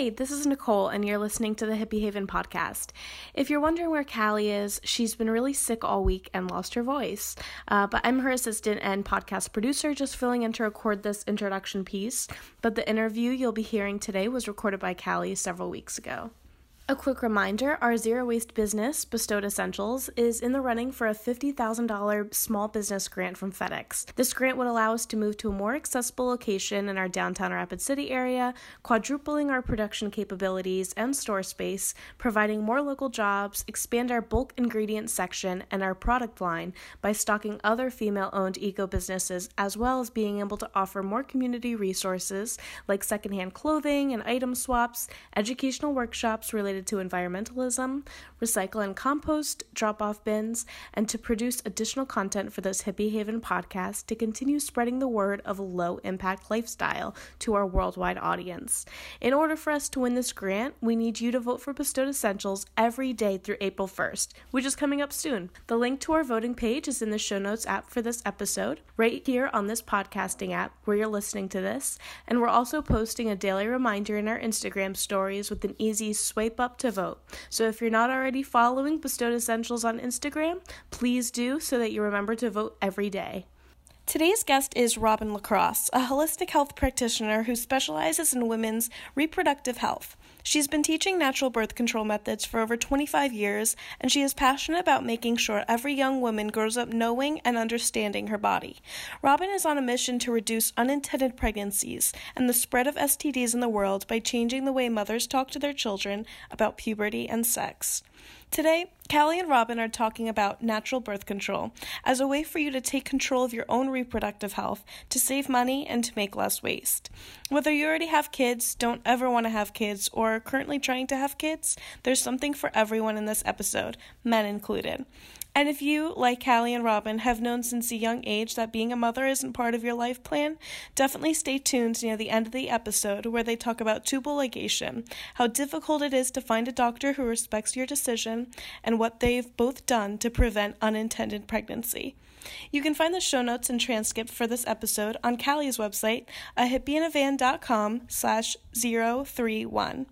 Hey, this is Nicole, and you're listening to the Hippie in a Van podcast. If you're wondering where Callie is, she's been really sick all week and lost her voice. Uh, but I'm her assistant and podcast producer, just filling in to record this introduction piece. But the interview you'll be hearing today was recorded by Callie several weeks ago. A quick reminder our zero waste business, Bestowed Essentials, is in the running for a $50,000 small business grant from FedEx. This grant would allow us to move to a more accessible location in our downtown Rapid City area, quadrupling our production capabilities and store space, providing more local jobs, expand our bulk ingredient section and our product line by stocking other female owned eco businesses, as well as being able to offer more community resources like secondhand clothing and item swaps, educational workshops related to environmentalism, recycle and compost, drop off bins, and to produce additional content for this Hippie in a Van podcast to continue spreading the word of a low impact lifestyle to our worldwide audience. In order for us to win this grant, we need you to vote for Bestowed Essentials every day through April 1st, which is coming up soon. The link to our voting page is in the show notes app for this episode, right here on this podcasting app where you're listening to this. And we're also posting a daily reminder in our Instagram stories with an easy swipe up to vote. So if you're not already following Bestowed Essentials on Instagram, please do so that you remember to vote every day. Today's guest is Robin LaCrosse, a holistic health practitioner who specializes in women's reproductive health. She's been teaching natural birth control methods for over 25 years, and she is passionate about making sure every young woman grows up knowing and understanding her body. Robin is on a mission to reduce unintended pregnancies and the spread of STDs in the world by changing the way mothers talk to their children about puberty and sex. Today, Callie and Robin are talking about natural birth control as a way for you to take control of your own reproductive health, to save money, and to make less waste. Whether you already have kids, don't ever want to have kids, or are currently trying to have kids, there's something for everyone in this episode, men included. And if you, like Callie and Robin, have known since a young age that being a mother isn't part of your life plan, definitely stay tuned near the end of the episode where they talk about tubal ligation, how difficult it is to find a doctor who respects your decision, and what they've both done to prevent unintended pregnancy. You can find the show notes and transcript for this episode on Callie's website, a hippieinavan.com slash 031.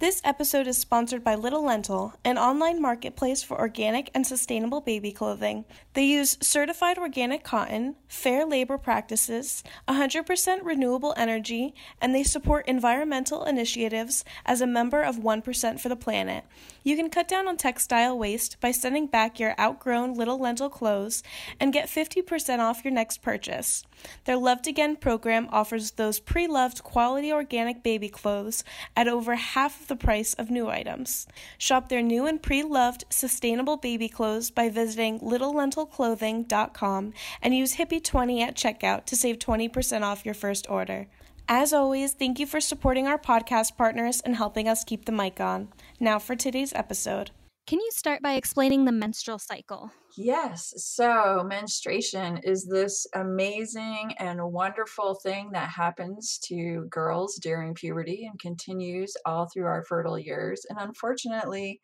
This episode is sponsored by Little Lentil, an online marketplace for organic and sustainable baby clothing. They use certified organic cotton, fair labor practices, 100% renewable energy, and they support environmental initiatives as a member of 1% for the planet. You can cut down on textile waste by sending back your outgrown Little Lentil clothes and get 50% off your next purchase. Their Loved Again program offers those pre loved quality organic baby clothes at over half of the price of new items. Shop their new and pre loved sustainable baby clothes by visiting littlelentilclothing.com and use Hippie20 at checkout to save 20% off your first order. As always, thank you for supporting our podcast partners and helping us keep the mic on. Now for today's episode. Can you start by explaining the menstrual cycle? Yes. So, menstruation is this amazing and wonderful thing that happens to girls during puberty and continues all through our fertile years. And unfortunately,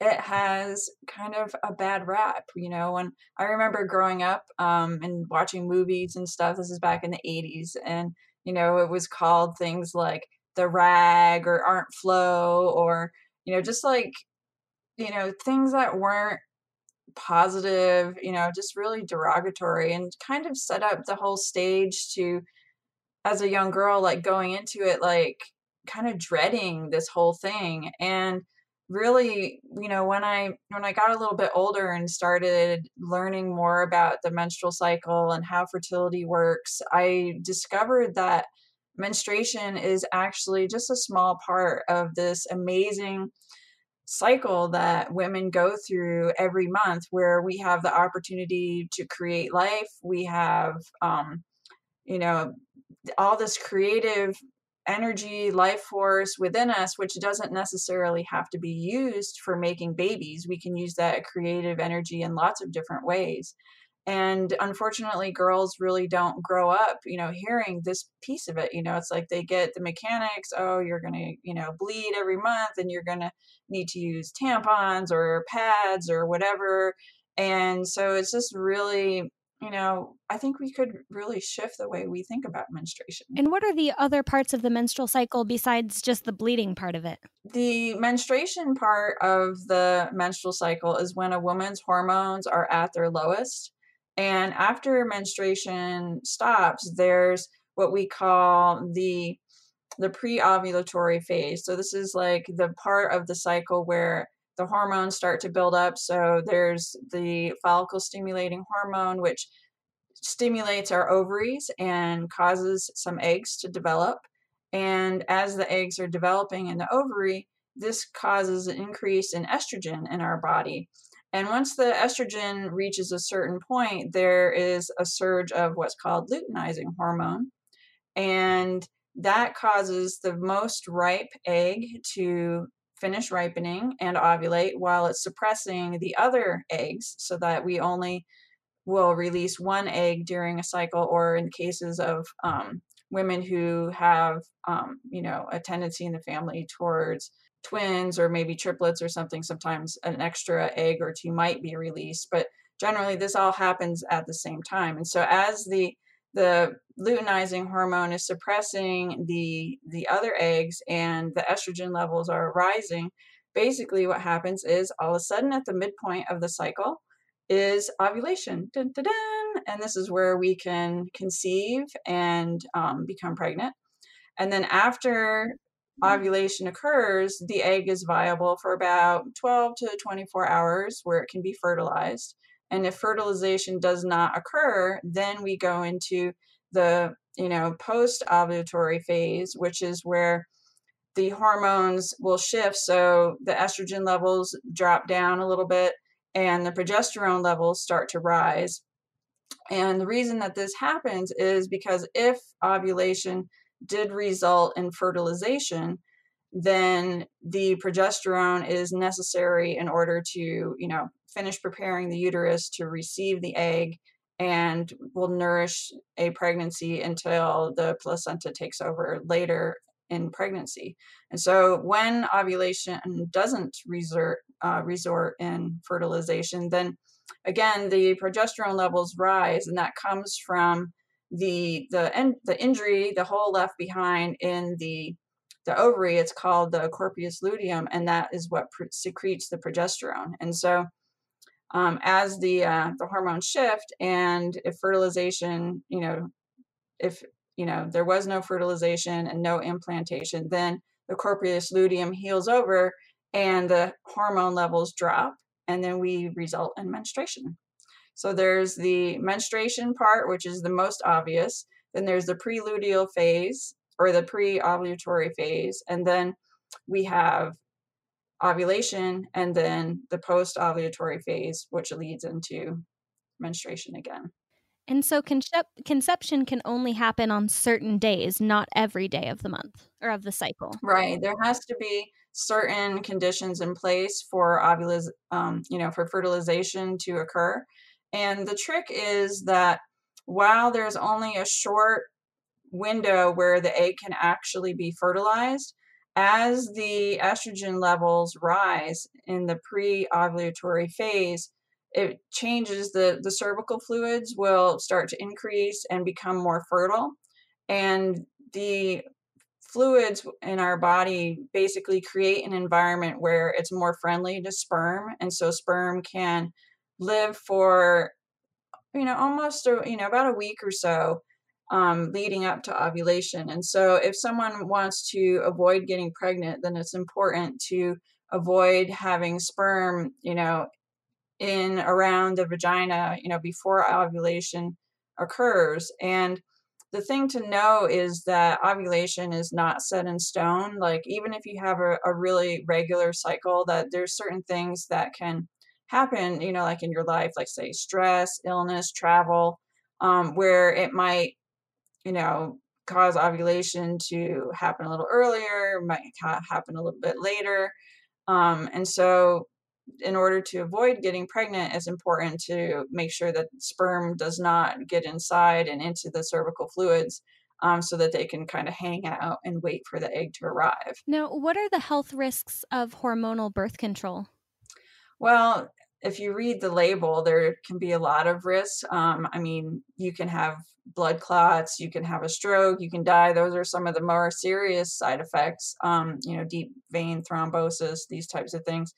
it has kind of a bad rap, you know. When I remember growing up um, and watching movies and stuff, this is back in the 80s, and you know, it was called things like the rag or Aunt Flo or, you know, just like, you know, things that weren't positive, you know, just really derogatory and kind of set up the whole stage to, as a young girl, like going into it, like kind of dreading this whole thing. And, really you know when i when i got a little bit older and started learning more about the menstrual cycle and how fertility works i discovered that menstruation is actually just a small part of this amazing cycle that women go through every month where we have the opportunity to create life we have um you know all this creative energy, life force within us, which doesn't necessarily have to be used for making babies. We can use that creative energy in lots of different ways. And unfortunately, girls really don't grow up, you know, hearing this piece of it. You know, it's like they get the mechanics oh, you're going to, you know, bleed every month and you're going to need to use tampons or pads or whatever. And so it's just really you know, I think we could really shift the way we think about menstruation. And what are the other parts of the menstrual cycle besides just the bleeding part of it? The menstruation part of the menstrual cycle is when a woman's hormones are at their lowest. And after menstruation stops, there's what we call the the pre-ovulatory phase. So this is like the part of the cycle where the hormones start to build up. So there's the follicle stimulating hormone, which stimulates our ovaries and causes some eggs to develop. And as the eggs are developing in the ovary, this causes an increase in estrogen in our body. And once the estrogen reaches a certain point, there is a surge of what's called luteinizing hormone. And that causes the most ripe egg to finish ripening and ovulate while it's suppressing the other eggs so that we only will release one egg during a cycle or in cases of um, women who have um, you know a tendency in the family towards twins or maybe triplets or something sometimes an extra egg or two might be released but generally this all happens at the same time. And so as the the luteinizing hormone is suppressing the the other eggs and the estrogen levels are rising basically what happens is all of a sudden at the midpoint of the cycle is ovulation. Dun, dun, dun, and this is where we can conceive and um, become pregnant. And then after ovulation occurs the egg is viable for about 12 to 24 hours where it can be fertilized and if fertilization does not occur, then we go into the, you know, post ovulatory phase, which is where the hormones will shift. So the estrogen levels drop down a little bit and the progesterone levels start to rise. And the reason that this happens is because if ovulation did result in fertilization, then the progesterone is necessary in order to, you know, finish preparing the uterus to receive the egg and will nourish a pregnancy until the placenta takes over later in pregnancy. And so when ovulation doesn't resort, uh, resort in fertilization, then again, the progesterone levels rise, and that comes from the the the injury, the hole left behind in the the ovary. It's called the corpus luteum, and that is what secretes the progesterone. And so um, as the uh, the hormones shift and if fertilization you know if you know there was no fertilization and no implantation then the corpus luteum heals over and the hormone levels drop and then we result in menstruation so there's the menstruation part which is the most obvious then there's the preluteal phase or the pre-ovulatory phase and then we have ovulation and then the post ovulatory phase, which leads into menstruation again. And so concep- conception can only happen on certain days, not every day of the month or of the cycle. Right. There has to be certain conditions in place for ovulation, um, you know, for fertilization to occur. And the trick is that while there's only a short window where the egg can actually be fertilized, as the estrogen levels rise in the pre-ovulatory phase, it changes the the cervical fluids will start to increase and become more fertile. And the fluids in our body basically create an environment where it's more friendly to sperm and so sperm can live for you know almost a, you know about a week or so um, leading up to ovulation. And so, if someone wants to avoid getting pregnant, then it's important to avoid having sperm, you know, in around the vagina, you know, before ovulation occurs. And the thing to know is that ovulation is not set in stone. Like, even if you have a, a really regular cycle, that there's certain things that can happen, you know, like in your life, like say stress, illness, travel, um, where it might you know, cause ovulation to happen a little earlier, might ha- happen a little bit later. Um, and so, in order to avoid getting pregnant, it's important to make sure that sperm does not get inside and into the cervical fluids um, so that they can kind of hang out and wait for the egg to arrive. Now, what are the health risks of hormonal birth control? Well, if you read the label, there can be a lot of risks. Um, I mean, you can have blood clots, you can have a stroke, you can die. Those are some of the more serious side effects. Um, you know, deep vein thrombosis, these types of things.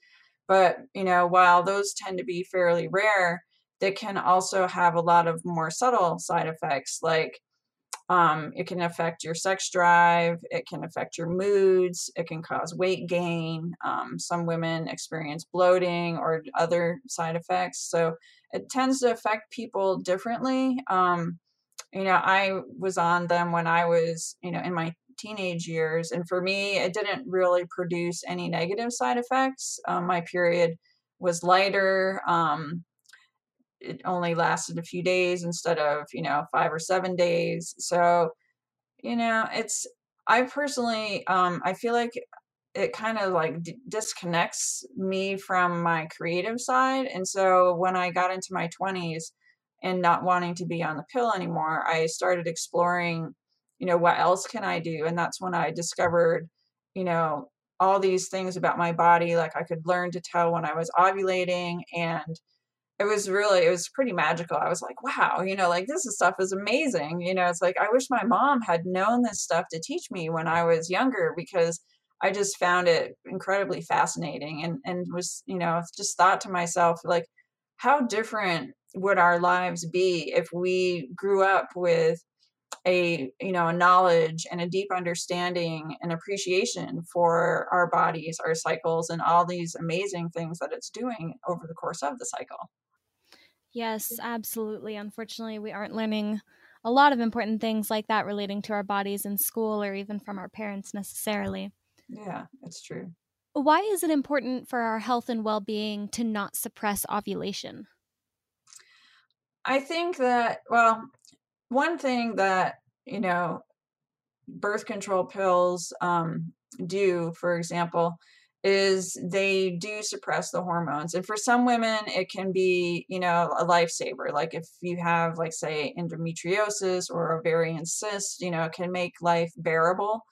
But you know, while those tend to be fairly rare, they can also have a lot of more subtle side effects like um, it can affect your sex drive it can affect your moods it can cause weight gain. Um, some women experience bloating or other side effects so it tends to affect people differently. Um, you know i was on them when i was you know in my teenage years and for me it didn't really produce any negative side effects. Um, my period was lighter um, it only lasted a few days instead of you know five or seven days. So you know it's i personally um i feel like it kind of like d- disconnects me from my creative side. And so when i got into my 20s and not wanting to be on the pill anymore i started exploring you know what else can i do? And that's when i discovered you know all these things about my body. Like i could learn to tell when i was ovulating and it was really it was pretty magical. I was like wow you know like this is stuff is amazing. You know it's like i wish my mom had known this stuff to teach me when i was younger because i just found it incredibly fascinating and and was you know just thought to myself like how different would our lives be if we grew up with a you know a knowledge and a deep understanding and appreciation for our bodies our cycles and all these amazing things that it's doing over the course of the cycle Yes, absolutely. Unfortunately, we aren't learning a lot of important things like that relating to our bodies in school or even from our parents necessarily. Yeah, it's true. Why is it important for our health and well being to not suppress ovulation? I think that, well, one thing that, you know, birth control pills um, do, for example, is they do suppress the hormones and for some women it can be you know a lifesaver like if you have like say endometriosis or ovarian cyst you know it can make life bearable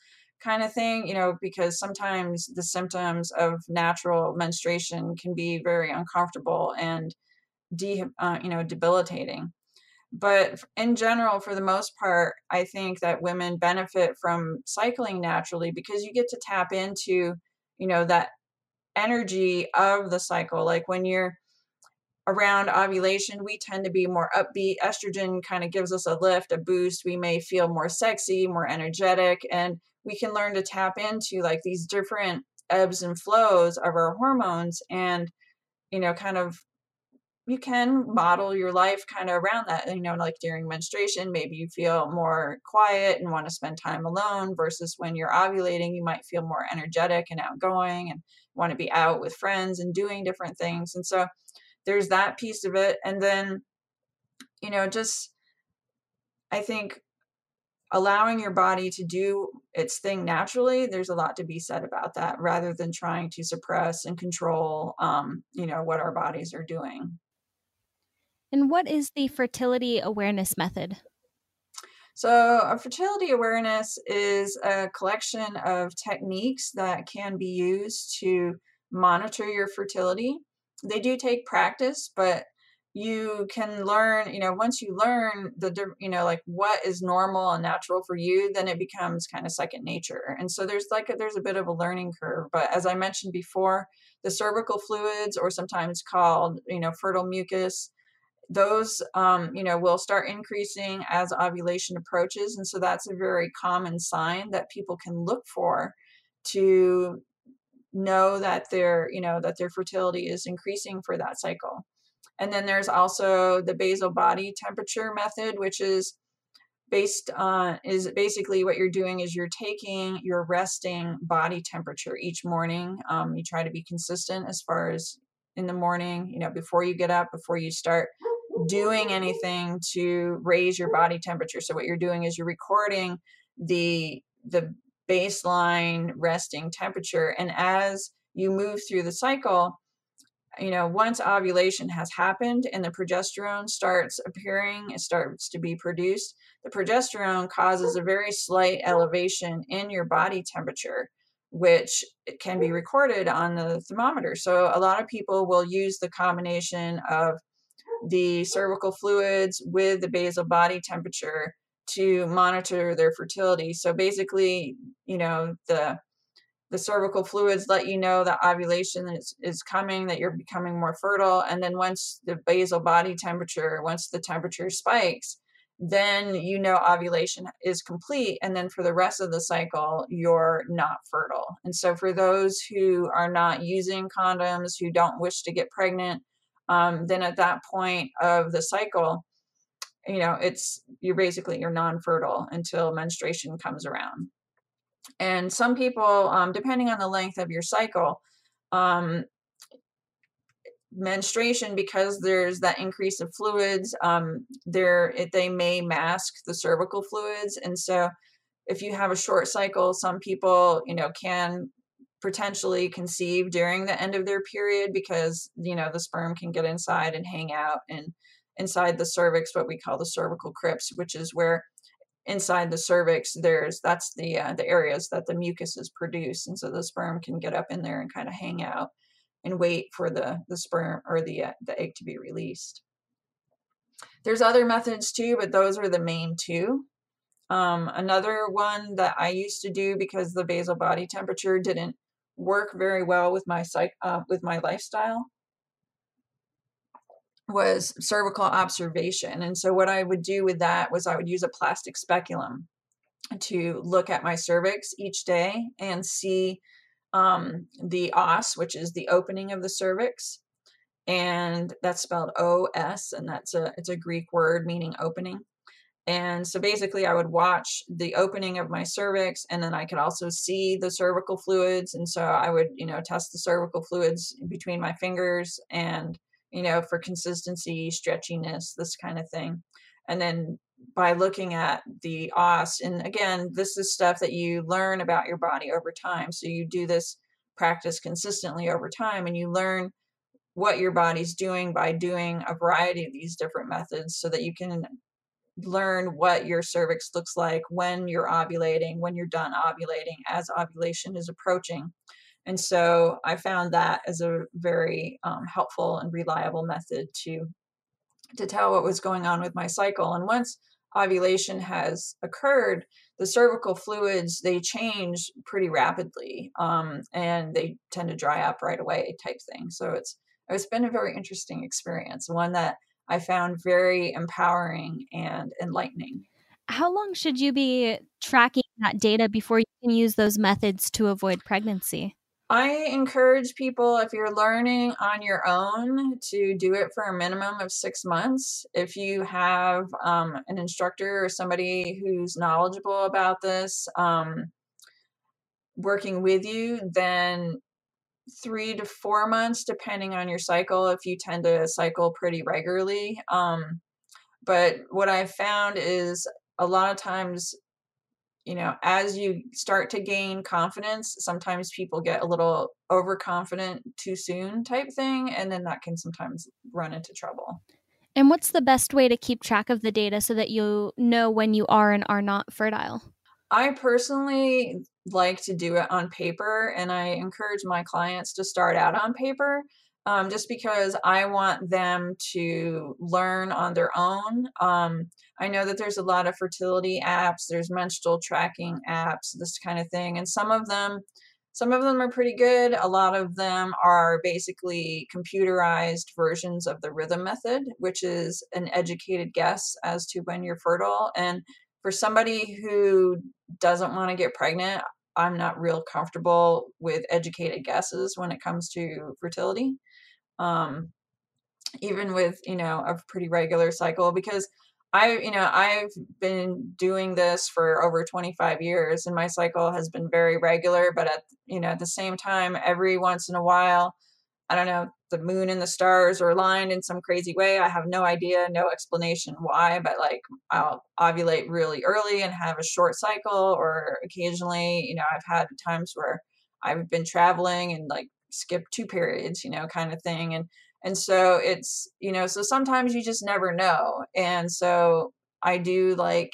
kind of thing you know because sometimes the symptoms of natural menstruation can be very uncomfortable and de- uh, you know debilitating. But in general for the most part i think that women benefit from cycling naturally because you get to tap into you know that energy of the cycle like when you're around ovulation we tend to be more upbeat estrogen kind of gives us a lift a boost we may feel more sexy more energetic and we can learn to tap into like these different ebbs and flows of our hormones and you know kind of you can model your life kind of around that. You know, like during menstruation, maybe you feel more quiet and want to spend time alone versus when you're ovulating, you might feel more energetic and outgoing and want to be out with friends and doing different things. And so there's that piece of it. And then, you know, just I think allowing your body to do its thing naturally there's a lot to be said about that rather than trying to suppress and control um, you know what our bodies are doing and what is the fertility awareness method? So, a fertility awareness is a collection of techniques that can be used to monitor your fertility. They do take practice, but you can learn, you know, once you learn the, you know, like what is normal and natural for you, then it becomes kind of second nature. And so there's like, a, there's a bit of a learning curve. But as I mentioned before, the cervical fluids, or sometimes called, you know, fertile mucus, those um, you know will start increasing as ovulation approaches and so that's a very common sign that people can look for to know that their you know that their fertility is increasing for that cycle. And then there's also the basal body temperature method which is based on is basically what you're doing is you're taking your resting body temperature each morning. Um, you try to be consistent as far as in the morning you know before you get up before you start doing anything to raise your body temperature. So what you're doing is you're recording the the baseline resting temperature and as you move through the cycle, you know, once ovulation has happened and the progesterone starts appearing, it starts to be produced, the progesterone causes a very slight elevation in your body temperature. which can be recorded on the thermometer. So a lot of people will use the combination of the cervical fluids with the basal body temperature to monitor their fertility. So basically, you know, the the cervical fluids let you know that ovulation is, is coming, that you're becoming more fertile. And then once the basal body temperature, once the temperature spikes, then you know ovulation is complete. And then for the rest of the cycle, you're not fertile. And so for those who are not using condoms, who don't wish to get pregnant, um, then at that point of the cycle, you know, it's you're basically you're non-fertile until menstruation comes around. And some people, um, depending on the length of your cycle, um, menstruation because there's that increase of fluids um there they may mask the cervical fluids and so if you have a short cycle some people you know can potentially conceive during the end of their period because you know the sperm can get inside and hang out and inside the cervix what we call the cervical crypts which is where inside the cervix there's that's the uh, the areas that the mucus is produced and so the sperm can get up in there and kind of hang out and wait for the the sperm or the uh, the egg to be released. There's other methods too but those are the main two. Um, another one that i used to do because the basal body temperature didn't work very well with my psych uh, with my lifestyle was cervical observation. And so what I would do with that was I would use a plastic speculum to look at my cervix each day and see um, the os, which is the opening of the cervix, and that's spelled O S, and that's a it's a Greek word meaning opening. And so basically, I would watch the opening of my cervix, and then I could also see the cervical fluids. And so I would, you know, test the cervical fluids between my fingers and you know, for consistency, stretchiness, this kind of thing. And then by looking at the os, and again, this is stuff that you learn about your body over time. So you do this practice consistently over time and you learn what your body's doing by doing a variety of these different methods so that you can learn what your cervix looks like when you're ovulating, when you're done ovulating, as ovulation is approaching. And so I found that as a very um, helpful and reliable method to to tell what was going on with my cycle. And once ovulation has occurred, the cervical fluids they change pretty rapidly, um, and they tend to dry up right away, type thing. So it's it's been a very interesting experience, one that I found very empowering and enlightening. How long should you be tracking that data before you can use those methods to avoid pregnancy? I encourage people, if you're learning on your own, to do it for a minimum of six months. If you have um, an instructor or somebody who's knowledgeable about this um, working with you, then three to four months, depending on your cycle, if you tend to cycle pretty regularly. Um, but what I've found is a lot of times you know, as you start to gain confidence, sometimes people get a little overconfident too soon type thing, and then that can sometimes run into trouble. And what's the best way to keep track of the data so that you know when you are and are not fertile? I personally like to do it on paper, and I encourage my clients to start out on paper um, just because I want them to learn on their own. Um, I know that there's a lot of fertility apps, there's menstrual tracking apps, this kind of thing, and some of them some of them are pretty good. A lot of them are basically computerized versions of the rhythm method, which is an educated guess as to when you're fertile. And for somebody who doesn't want to get pregnant, I'm not real comfortable with educated guesses when it comes to fertility. Um, even with, you know, a pretty regular cycle because I, you know, I've been doing this for over 25 years and my cycle has been very regular, but at, you know, at the same time, every once in a while, I don't know, the moon and the stars are aligned in some crazy way. I have no idea, no explanation why, but like I'll ovulate really early and have a short cycle, or occasionally, you know, I've had times where I've been traveling and like skip two periods, you know, kind of thing. And and so it's, you know, so sometimes you just never know. And so I do like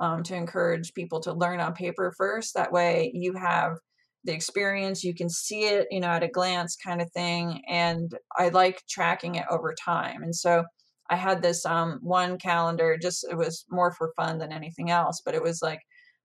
um, to encourage people to learn on paper first. That way you have the experience you can see it you know at a glance kind of thing and i like tracking it over time and so i had this um one calendar just it was more for fun than anything else but it was like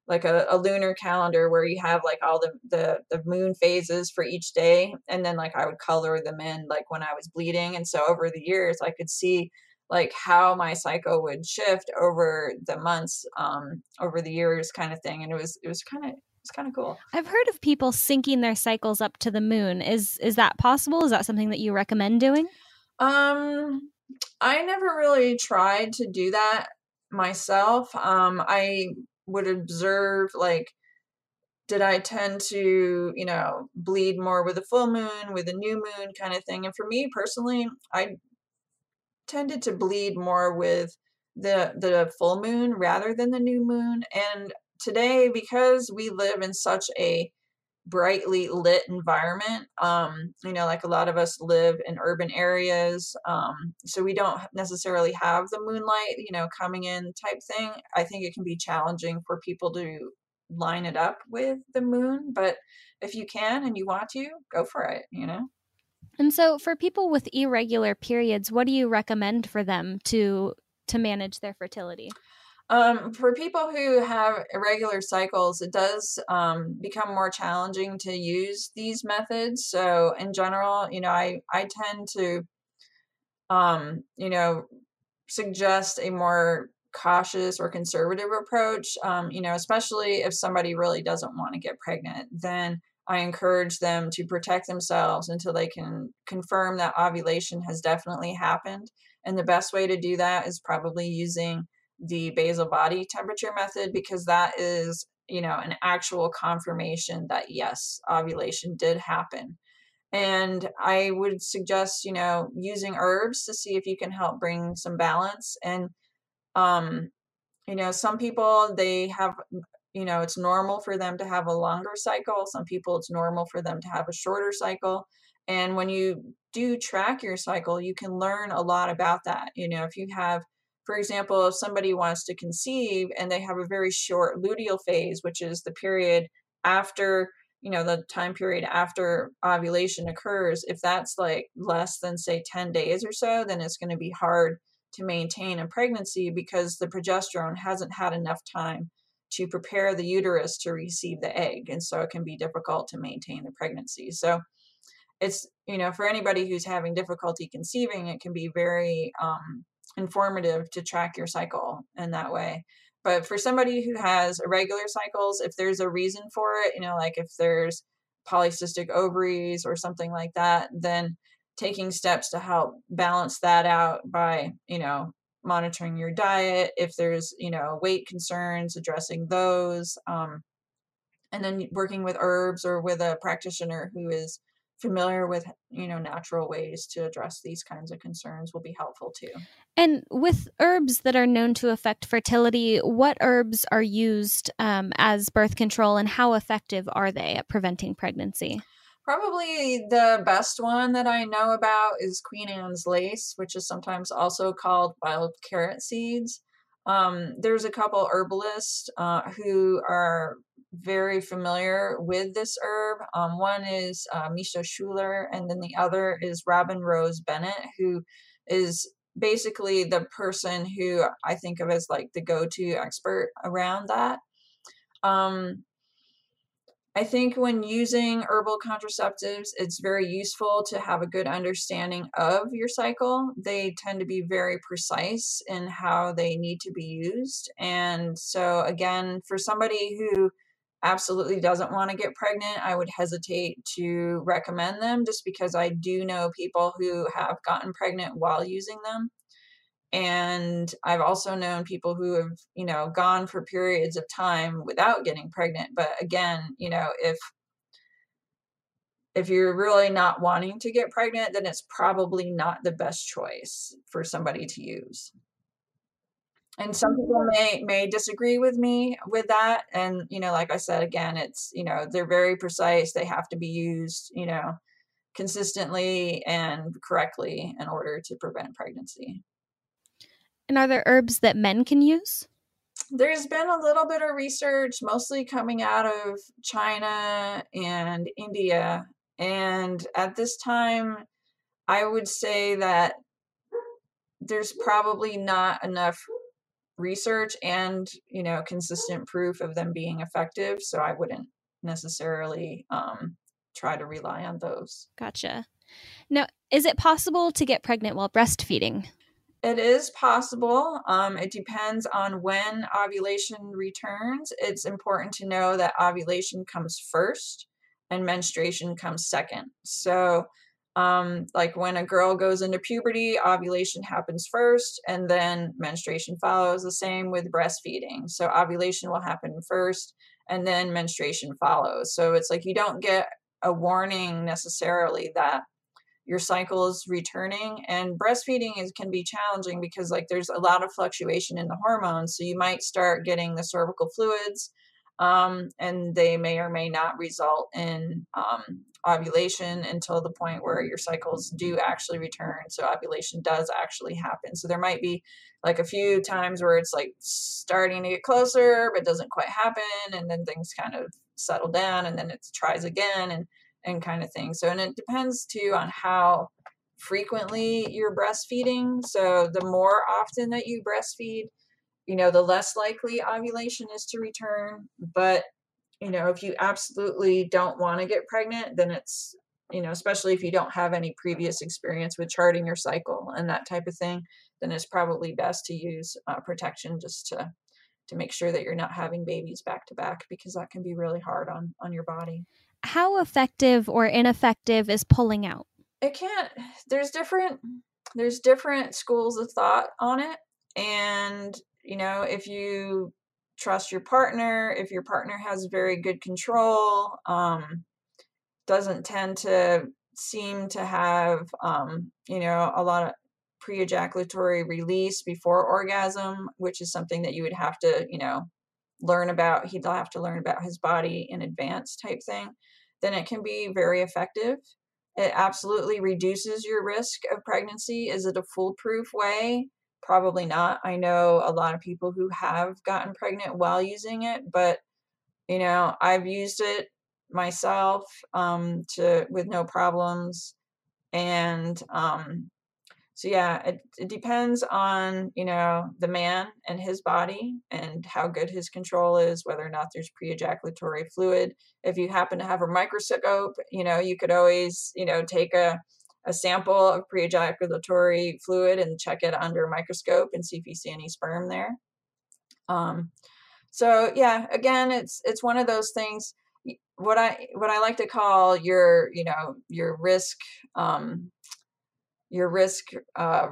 like a, a lunar calendar where you have like all the, the the moon phases for each day and then like i would color them in like when i was bleeding and so over the years i could see like how my cycle would shift over the months um over the years kind of thing and it was it was kind of it's kind of cool. I've heard of people syncing their cycles up to the moon. Is is that possible? Is that something that you recommend doing? Um i never really tried to do that myself. Um i would observe like did I tend to, you know, bleed more with a full moon, with a new moon kind of thing? And for me personally, I tended to bleed more with the the full moon rather than the new moon. And today, because we live in such a brightly lit environment. Um, you know, like a lot of us live in urban areas, um, so we don't necessarily have the moonlight, you know, coming in type thing. I think it can be challenging for people to line it up with the moon, but if you can and you want to, go for it, you know. And so for people with irregular periods, what do you recommend for them to to manage their fertility? Um, for people who have irregular cycles, it does um, become more challenging to use these methods. So, in general, you know, I I tend to, um, you know, suggest a more cautious or conservative approach. Um, you know, especially if somebody really doesn't want to get pregnant, then I encourage them to protect themselves until they can confirm that ovulation has definitely happened. And the best way to do that is probably using the basal body temperature method because that is you know an actual confirmation that yes ovulation did happen. And i would suggest you know using herbs to see if you can help bring some balance. And um you know some people they have you know it's normal for them to have a longer cycle. Some people it's normal for them to have a shorter cycle. And when you do track your cycle you can learn a lot about that. You know if you have for example, if somebody wants to conceive and they have a very short luteal phase, which is the period after, you know, the time period after ovulation occurs, if that's like less than, say, 10 days or so, then it's going to be hard to maintain a pregnancy because the progesterone hasn't had enough time to prepare the uterus to receive the egg. And so it can be difficult to maintain the pregnancy. So it's, you know, for anybody who's having difficulty conceiving, it can be very, um, informative to track your cycle in that way. But for somebody who has irregular cycles, if there's a reason for it, you know, like if there's polycystic ovaries or something like that, then taking steps to help balance that out by, you know, monitoring your diet. If there's, you know, weight concerns, addressing those. Um, and then working with herbs or with a practitioner who is familiar with you know natural ways to address these kinds of concerns will be helpful too. And with herbs that are known to affect fertility what herbs are used um, as birth control and how effective are they at preventing pregnancy? Probably the best one that i know about is queen anne's lace which is sometimes also called wild carrot seeds um, there's a couple herbalists uh, who are very familiar with this herb. Um, one is uh, Misha Schuler, and then the other is Robin Rose Bennett, who is basically the person who I think of as like the go to expert around that. Um, I think when using herbal contraceptives, it's very useful to have a good understanding of your cycle. They tend to be very precise in how they need to be used. And so, again, for somebody who absolutely doesn't want to get pregnant, I would hesitate to recommend them just because I do know people who have gotten pregnant while using them. And I've also known people who have, you know, gone for periods of time without getting pregnant. But again, you know, if if you're really not wanting to get pregnant, then it's probably not the best choice for somebody to use and some people mm-hmm. may may disagree with me with that and you know like i said again it's you know they're very precise they have to be used you know consistently and correctly in order to prevent pregnancy and are there herbs that men can use? There's been a little bit of research, mostly coming out of China and India. And at this time, I would say that there's probably not enough research and you know consistent proof of them being effective so i wouldn't necessarily um, try to rely on those. Gotcha. Now is it possible to get pregnant while breastfeeding it is possible. Um, it depends on when ovulation returns. It's important to know that ovulation comes first and menstruation comes second. So, um, like when a girl goes into puberty, ovulation happens first and then menstruation follows. The same with breastfeeding. So, ovulation will happen first and then menstruation follows. So, it's like you don't get a warning necessarily that your cycle is returning and breastfeeding is can be challenging because like there's a lot of fluctuation in the hormones so you might start getting the cervical fluids um, and they may or may not result in um, ovulation until the point where your cycles do actually return so ovulation does actually happen. So there might be like a few times where it's like starting to get closer but doesn't quite happen and then things kind of settle down and then it tries again and and kind of thing. So, and it depends too on how frequently you're breastfeeding. So, the more often that you breastfeed, you know, the less likely ovulation is to return. But, you know, if you absolutely don't want to get pregnant, then it's, you know, especially if you don't have any previous experience with charting your cycle and that type of thing, then it's probably best to use uh, protection just to to make sure that you're not having babies back to back because that can be really hard on on your body how effective or ineffective is pulling out? It can't. There's different. There's different schools of thought on it, and you know, if you trust your partner, if your partner has very good control, um, doesn't tend to seem to have, um, you know, a lot of pre-ejaculatory release before orgasm, which is something that you would have to, you know, learn about. He'd have to learn about his body in advance, type thing then it can be very effective. It absolutely reduces your risk of pregnancy. Is it a foolproof way? Probably not. I know a lot of people who have gotten pregnant while using it, but you know, I've used it myself um, to with no problems, and um, so yeah it, it depends on you know the man and his body and how good his control is whether or not there's pre-ejaculatory fluid. If you happen to have a microscope you know you could always you know take a a sample of pre-ejaculatory fluid and check it under a microscope and see if you see any sperm there. Um so yeah again it's it's one of those things. What i what i like to call your you know your risk um your risk uh,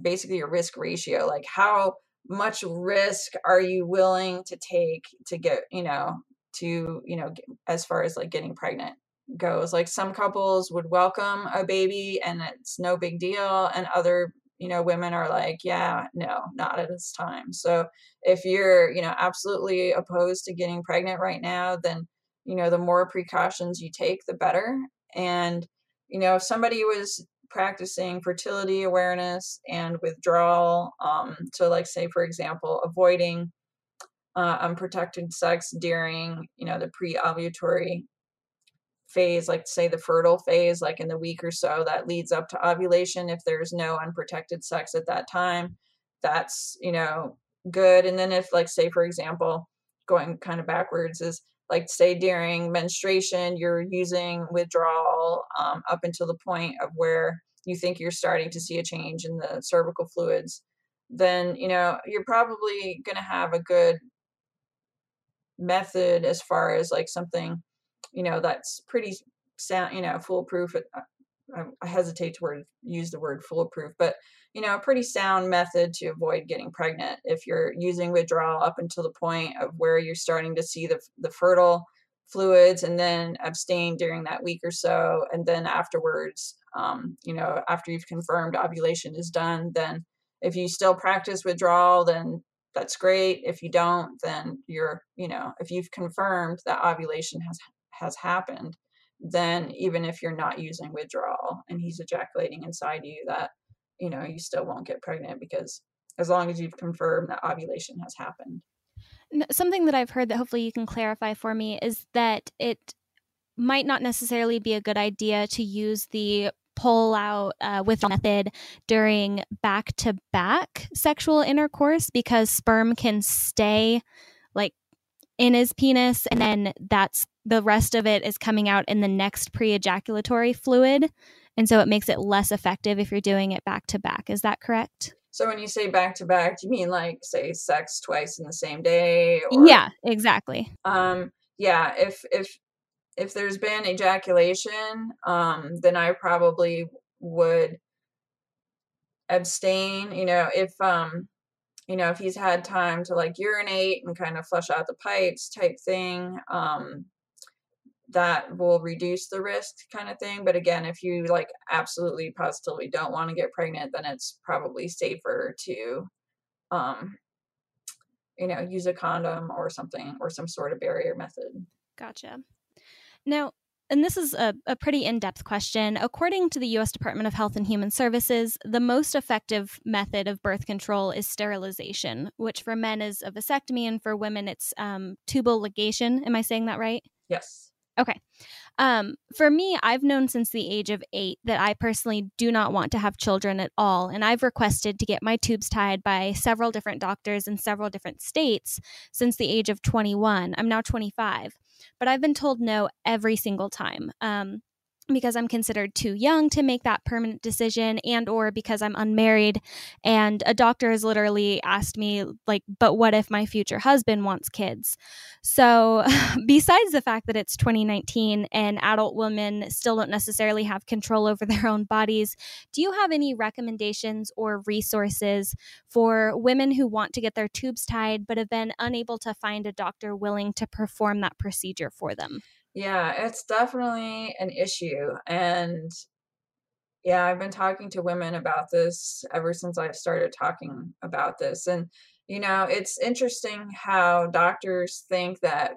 basically your risk ratio like how much risk are you willing to take to get you know to you know as far as like getting pregnant goes? Like some couples would welcome a baby and it's no big deal and other you know women are like yeah no not at this time. So if you're you know absolutely opposed to getting pregnant right now then you know the more precautions you take the better. And you know if somebody was practicing fertility awareness and withdrawal. Um, so, like, say, for example, avoiding uh, unprotected sex during, you know, the pre-ovulatory phase, like say the fertile phase, like in the week or so that leads up to ovulation. If there's no unprotected sex at that time, that's you know good. And then if, like, say, for example, going kind of backwards is like say during menstruation you're using withdrawal um, up until the point of where you think you're starting to see a change in the cervical fluids then you know you're probably going to have a good method as far as like something you know that's pretty sound you know foolproof uh, I, hesitate to word, use the word foolproof but you know a pretty sound method to avoid getting pregnant. If you're using withdrawal up until the point of where you're starting to see the, the fertile fluids and then abstain during that week or so and then afterwards um, you know after you've confirmed ovulation is done then if you still practice withdrawal then that's great. If you don't then you're you know if you've confirmed that ovulation has has happened then even if you're not using withdrawal and he's ejaculating inside you that you know you still won't get pregnant because as long as you've confirmed that ovulation has happened. Something that I've heard that hopefully you can clarify for me is that it might not necessarily be a good idea to use the pull out uh, withdrawal method during back to back sexual intercourse because sperm can stay like in his penis and then that's the rest of it is coming out in the next pre ejaculatory fluid. And so it makes it less effective if you're doing it back to back. Is that correct? So when you say back to back, do you mean like say sex twice in the same day? Or, yeah, exactly. Um, yeah. If if if there's been ejaculation, um, then I probably would abstain. You know, if um, you know, if he's had time to like urinate and kind of flush out the pipes type thing, um, that will reduce the risk kind of thing. But again, if you like absolutely positively don't want to get pregnant, then it's probably safer to, um, you know, use a condom or something or some sort of barrier method. Gotcha. Now, and this is a, a pretty in depth question. According to the U.S. Department of Health and Human Services, the most effective method of birth control is sterilization, which for men is a vasectomy, and for women, it's um, tubal ligation. Am I saying that right? Yes. Okay. Um, for me, I've known since the age of eight that I personally do not want to have children at all. And I've requested to get my tubes tied by several different doctors in several different states since the age of 21. I'm now 25, but I've been told no every single time. Um, because I'm considered too young to make that permanent decision and or because I'm unmarried and a doctor has literally asked me like but what if my future husband wants kids. So besides the fact that it's 2019 and adult women still don't necessarily have control over their own bodies, do you have any recommendations or resources for women who want to get their tubes tied but have been unable to find a doctor willing to perform that procedure for them? Yeah, it's definitely an issue. And yeah, I've been talking to women about this ever since I've started talking about this. And, you know, it's interesting how doctors think that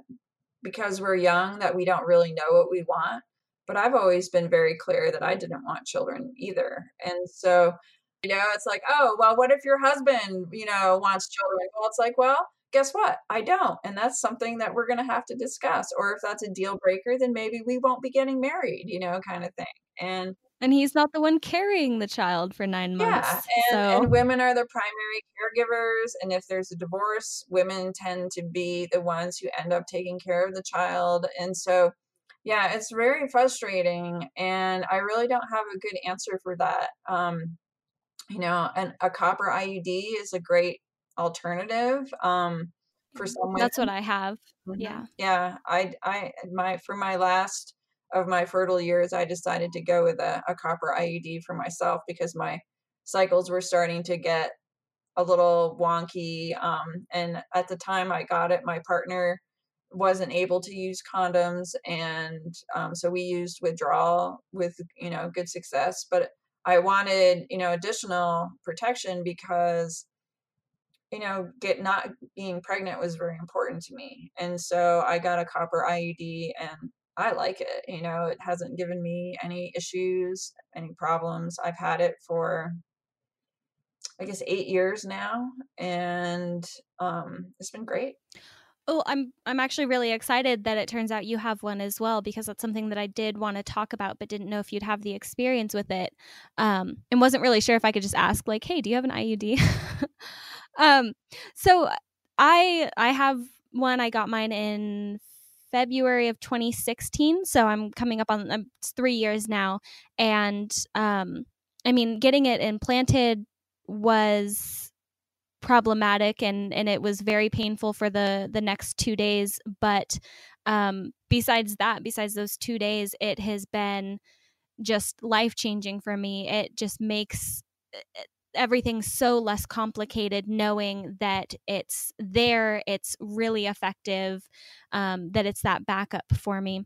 because we're young that we don't really know what we want. But I've always been very clear that I didn't want children either. And so, you know, it's like, oh, well, what if your husband, you know, wants children? Well, it's like, well, guess what? I don't. And that's something that we're going to have to discuss. Or if that's a deal breaker, then maybe we won't be getting married, you know, kind of thing. And and he's not the one carrying the child for nine months. Yeah, and, so. and women are the primary caregivers. And if there's a divorce, women tend to be the ones who end up taking care of the child. And so, yeah, it's very frustrating. And I really don't have a good answer for that. Um, you know, and a copper IUD is a great alternative um for someone that's what i have. Mm-hmm. yeah. Yeah i i my for my last of my fertile years i decided to go with a, a copper iud for myself because my cycles were starting to get a little wonky um and at the time i got it my partner wasn't able to use condoms and um, so we used withdrawal with you know good success but i wanted you know additional protection because you know, get not being pregnant was very important to me. And so I got a copper IUD and I like it. You know, it hasn't given me any issues, any problems. I've had it for I guess 8 years now and um it's been great. Oh, I'm I'm actually really excited that it turns out you have one as well because that's something that I did want to talk about but didn't know if you'd have the experience with it. Um and wasn't really sure if I could just ask like, "Hey, do you have an IUD?" um, so I I have one. I got mine in February of 2016. So I'm coming up on um, three years now, and um, I mean, getting it implanted was problematic and and it was very painful for the the next two days but um besides that besides those two days it has been just life changing for me it just makes everything's so less complicated knowing that it's there, it's really effective, um, that it's that backup for me.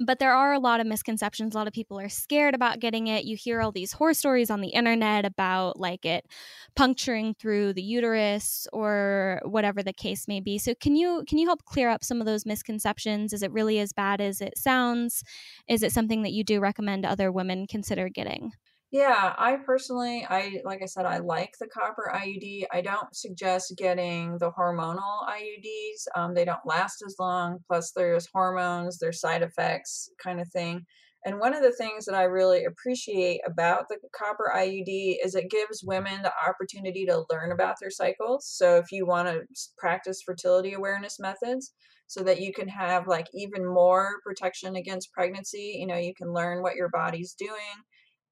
But there are a lot of misconceptions. A lot of people are scared about getting it. You hear all these horror stories on the internet about like it puncturing through the uterus or whatever the case may be. So can you can you help clear up some of those misconceptions? Is it really as bad as it sounds? Is it something that you do recommend other women consider getting? Yeah, I personally, I like I said, I like the copper IUD. I don't suggest getting the hormonal IUDs. Um, they don't last as long. Plus, there's hormones, there's side effects, kind of thing. And one of the things that I really appreciate about the copper IUD is it gives women the opportunity to learn about their cycles. So if you want to practice fertility awareness methods, so that you can have like even more protection against pregnancy, you know, you can learn what your body's doing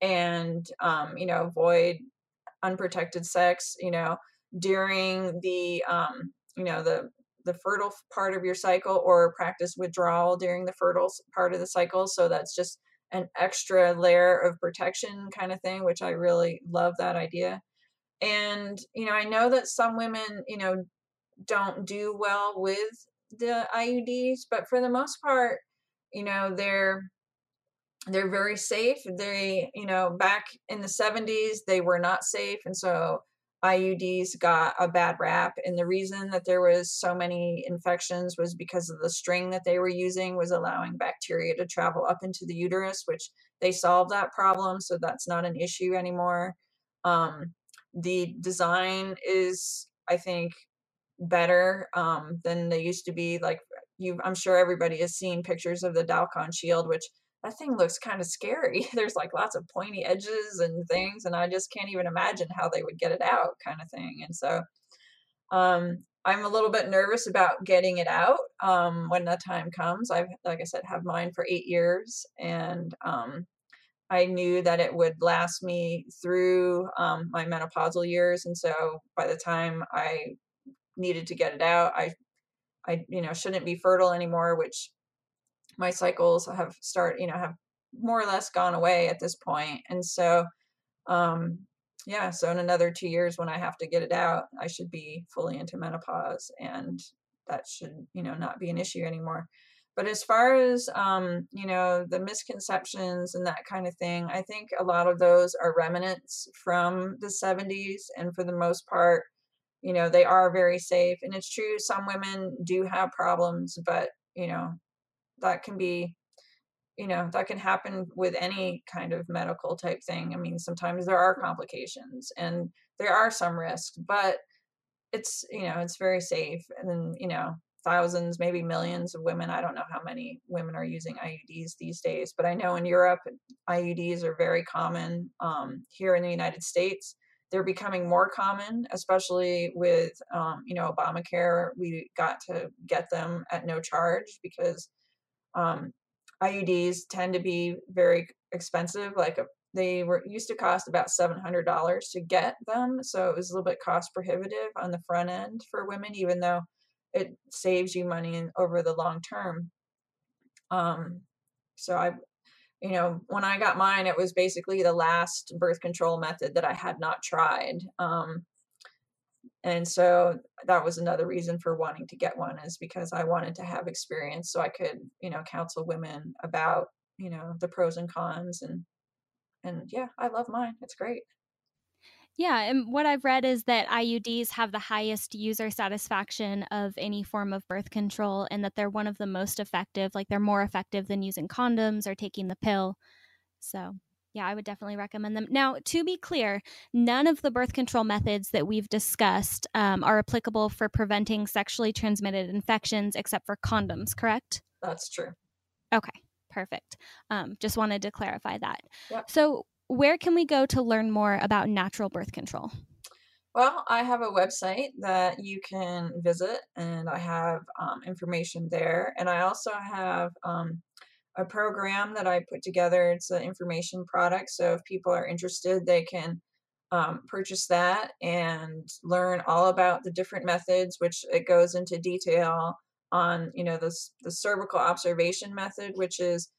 and um, you know avoid unprotected sex you know during the um, you know the the fertile part of your cycle or practice withdrawal during the fertile part of the cycle. So that's just an extra layer of protection kind of thing which i really love that idea. And you know i know that some women you know don't do well with the iuds but for the most part you know they're they're very safe. They, you know, back in the 70s, they were not safe. And so IUDs got a bad rap. And the reason that there was so many infections was because of the string that they were using was allowing bacteria to travel up into the uterus, which they solved that problem. So that's not an issue anymore. Um, the design is, I think, better um, than they used to be. Like you, I'm sure everybody has seen pictures of the Dalkon Shield, which that thing looks kind of scary. There's like lots of pointy edges and things, and I just can't even imagine how they would get it out, kind of thing. And so, um, I'm a little bit nervous about getting it out um, when the time comes. I've, like I said, have mine for eight years, and um, I knew that it would last me through um, my menopausal years. And so, by the time I needed to get it out, I, I, you know, shouldn't be fertile anymore, which my cycles have start you know have more or less gone away at this point and so um yeah so in another two years when i have to get it out i should be fully into menopause and that should you know not be an issue anymore. But as far as um you know the misconceptions and that kind of thing i think a lot of those are remnants from the 70s and for the most part you know they are very safe and it's true some women do have problems but you know that can be you know that can happen with any kind of medical type thing. I mean sometimes there are complications and there are some risks but it's you know it's very safe and then you know thousands maybe millions of women i don't know how many women are using iuds these days but i know in europe iuds are very common um, here in the united states. They're becoming more common especially with um, you know obamacare. We got to get them at no charge because um, IUDs tend to be very expensive. Like a, uh, they were used to cost about seven hundred dollars to get them, so it was a little bit cost prohibitive on the front end for women, even though it saves you money in, over the long term. Um, so I, you know, when I got mine, it was basically the last birth control method that I had not tried. Um, and so that was another reason for wanting to get one is because i wanted to have experience so i could you know counsel women about you know the pros and cons and and yeah i love mine it's great yeah, and what I've read is that IUDs have the highest user satisfaction of any form of birth control and that they're one of the most effective, like they're more effective than using condoms or taking the pill. So, yeah, I would definitely recommend them. Now, to be clear, none of the birth control methods that we've discussed um, are applicable for preventing sexually transmitted infections except for condoms, correct? That's true. Okay, perfect. Um, just wanted to clarify that. Yep. So, where can we go to learn more about natural birth control? Well, I have a website that you can visit, and I have um, information there. And I also have um, a program that I put together. It's an information product. So if people are interested, they can um, purchase that and learn all about the different methods, which it goes into detail on, you know, the, the cervical observation method, which is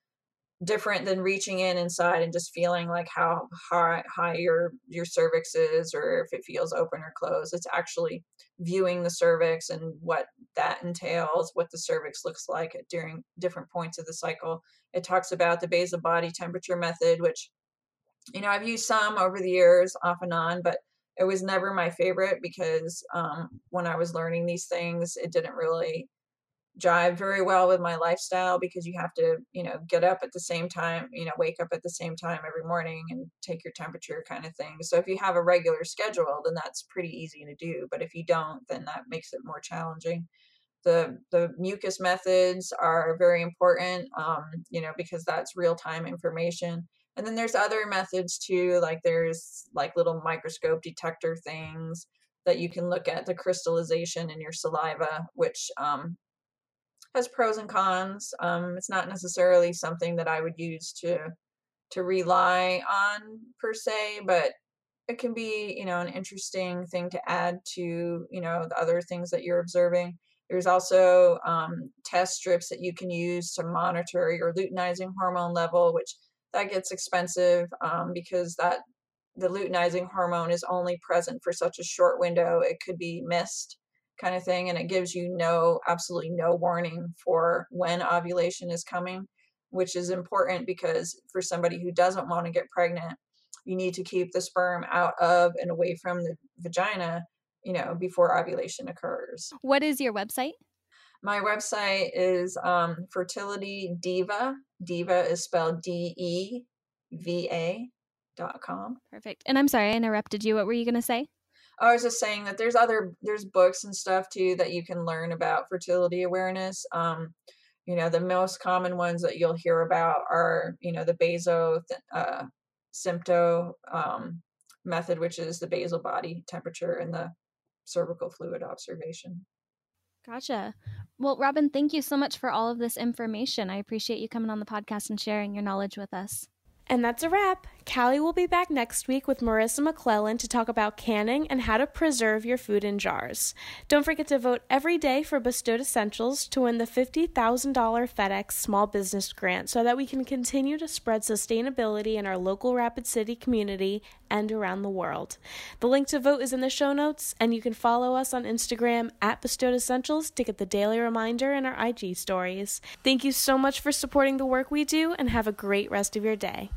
different than reaching in inside and just feeling like how high, high your your cervix is or if it feels open or closed. It's actually viewing the cervix and what that entails what the cervix looks like during different points of the cycle. It talks about the basal body temperature method which you know i've used some over the years off and on but it was never my favorite because um, when i was learning these things it didn't really jive very well with my lifestyle because you have to, you know, get up at the same time, you know, wake up at the same time every morning and take your temperature kind of thing. So if you have a regular schedule, then that's pretty easy to do. But if you don't, then that makes it more challenging. The the mucus methods are very important, um, you know, because that's real time information. And then there's other methods too, like there's like little microscope detector things that you can look at the crystallization in your saliva, which um, has pros and cons. Um, it's not necessarily something that I would use to to rely on per se, but it can be, you know, an interesting thing to add to, you know, the other things that you're observing. There's also um, test strips that you can use to monitor your luteinizing hormone level, which that gets expensive um, because that the luteinizing hormone is only present for such a short window. It could be missed kind of thing and it gives you no absolutely no warning for when ovulation is coming which is important because for somebody who doesn't want to get pregnant you need to keep the sperm out of and away from the vagina you know before ovulation occurs. What is your website? My website is um, fertility deva deva is spelled d-e-v-a dot com. Perfect and i'm sorry i interrupted you what were you going to say I was just saying that there's other there's books and stuff too that you can learn about fertility awareness. Um, you know, the most common ones that you'll hear about are you know the baso uh, sympto um, method, which is the basal body temperature and the cervical fluid observation. Gotcha. Well, Robin, thank you so much for all of this information. I appreciate you coming on the podcast and sharing your knowledge with us. And that's a wrap. Callie will be back next week with Marisa McClellan to talk about canning and how to preserve your food in jars. Don't forget to vote every day for Bestowed Essentials to win the $50,000 FedEx Small Business Grant so that we can continue to spread sustainability in our local Rapid City community and around the world. The link to vote is in the show notes, and you can follow us on Instagram at Bestowed Essentials to get the daily reminder in our IG stories. Thank you so much for supporting the work we do, and have a great rest of your day.